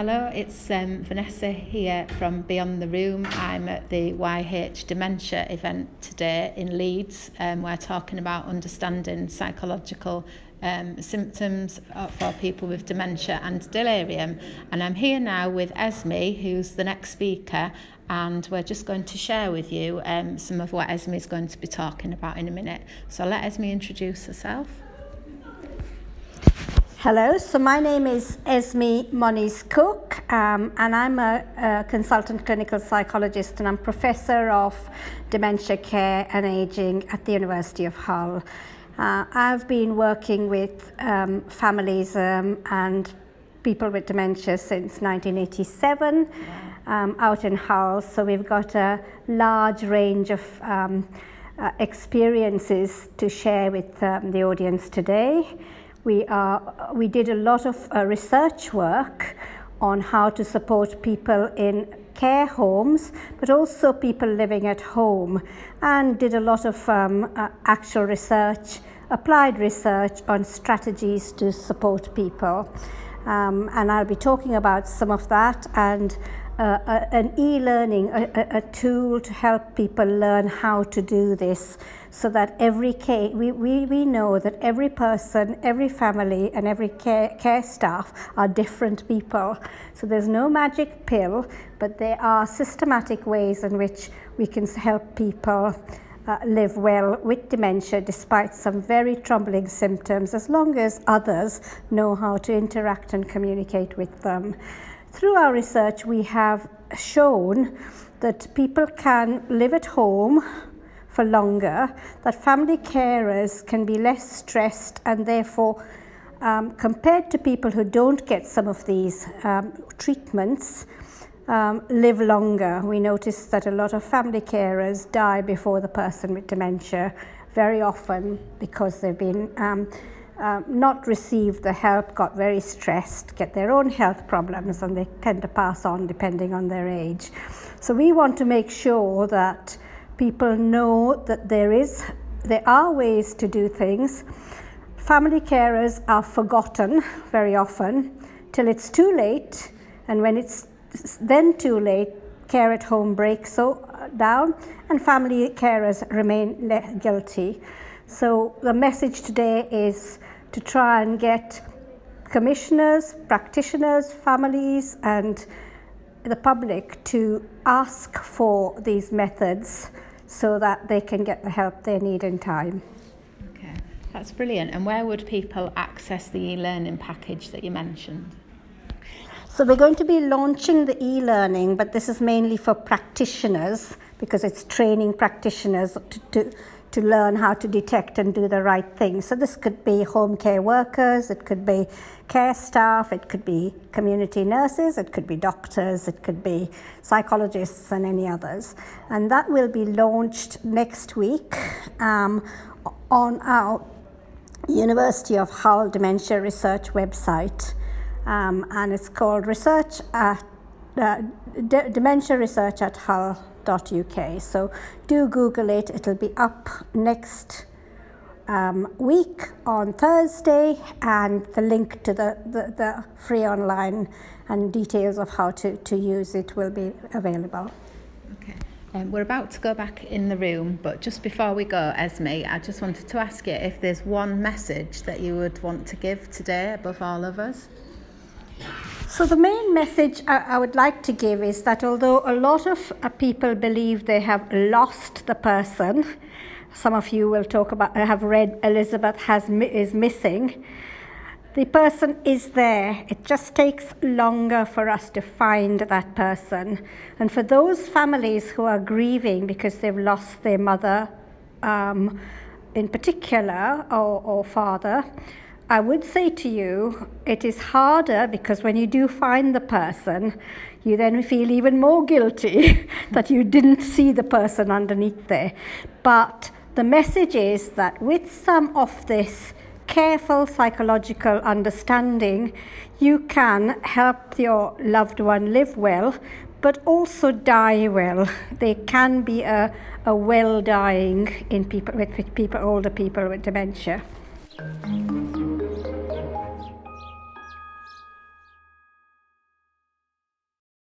Hello, it's um, Vanessa here from Beyond the Room. I'm at the YH Dementia event today in Leeds. Um, we're talking about understanding psychological um, symptoms for people with dementia and delirium. And I'm here now with Esme, who's the next speaker, and we're just going to share with you um, some of what Esme is going to be talking about in a minute. So let Esme introduce herself. Hello, so my name is Esme Moniz Cooke, um, and I'm a, a, consultant clinical psychologist and I'm professor of dementia care and aging at the University of Hull. Uh, I've been working with um, families um, and people with dementia since 1987 um, out in Hull, so we've got a large range of um, uh, experiences to share with um, the audience today. We, are, we did a lot of uh, research work on how to support people in care homes, but also people living at home, and did a lot of um, uh, actual research, applied research on strategies to support people. Um, and I'll be talking about some of that and uh, an e-learning, a, a, tool to help people learn how to do this so that every case, we, we, we know that every person, every family and every care, care staff are different people. So there's no magic pill, but there are systematic ways in which we can help people uh, live well with dementia despite some very troubling symptoms as long as others know how to interact and communicate with them. Through our research, we have shown that people can live at home for longer, that family carers can be less stressed and therefore um, compared to people who don't get some of these um, treatments, um, live longer. We notice that a lot of family carers die before the person with dementia, very often because they've been um, um, not received the help, got very stressed, get their own health problems, and they tend to pass on depending on their age. So we want to make sure that people know that there is there are ways to do things. Family carers are forgotten very often till it's too late, and when it's then too late, care at home breaks so down, and family carers remain guilty. So the message today is to try and get commissioners, practitioners, families, and the public to ask for these methods so that they can get the help they need in time. Okay, that's brilliant. And where would people access the e learning package that you mentioned? So, we're going to be launching the e learning, but this is mainly for practitioners because it's training practitioners to, to to learn how to detect and do the right thing. So this could be home care workers, it could be care staff, it could be community nurses, it could be doctors, it could be psychologists and any others. And that will be launched next week um, on our University of Hull Dementia Research website. Um, and it's called Research at uh, D- Dementia Research at Hull uk. So do Google it, it'll be up next um, week on Thursday, and the link to the, the, the free online and details of how to, to use it will be available. Okay. Um, we're about to go back in the room, but just before we go, Esme, I just wanted to ask you if there's one message that you would want to give today above all of us. So, the main message I, would like to give is that although a lot of uh, people believe they have lost the person, some of you will talk about, uh, have read Elizabeth has, is missing. The person is there. It just takes longer for us to find that person. And for those families who are grieving because they've lost their mother, um, in particular, or, or father, I would say to you, it is harder because when you do find the person, you then feel even more guilty that you didn't see the person underneath there. But the message is that with some of this careful psychological understanding, you can help your loved one live well, but also die well. There can be a, a well dying in people with, with people, older people with dementia.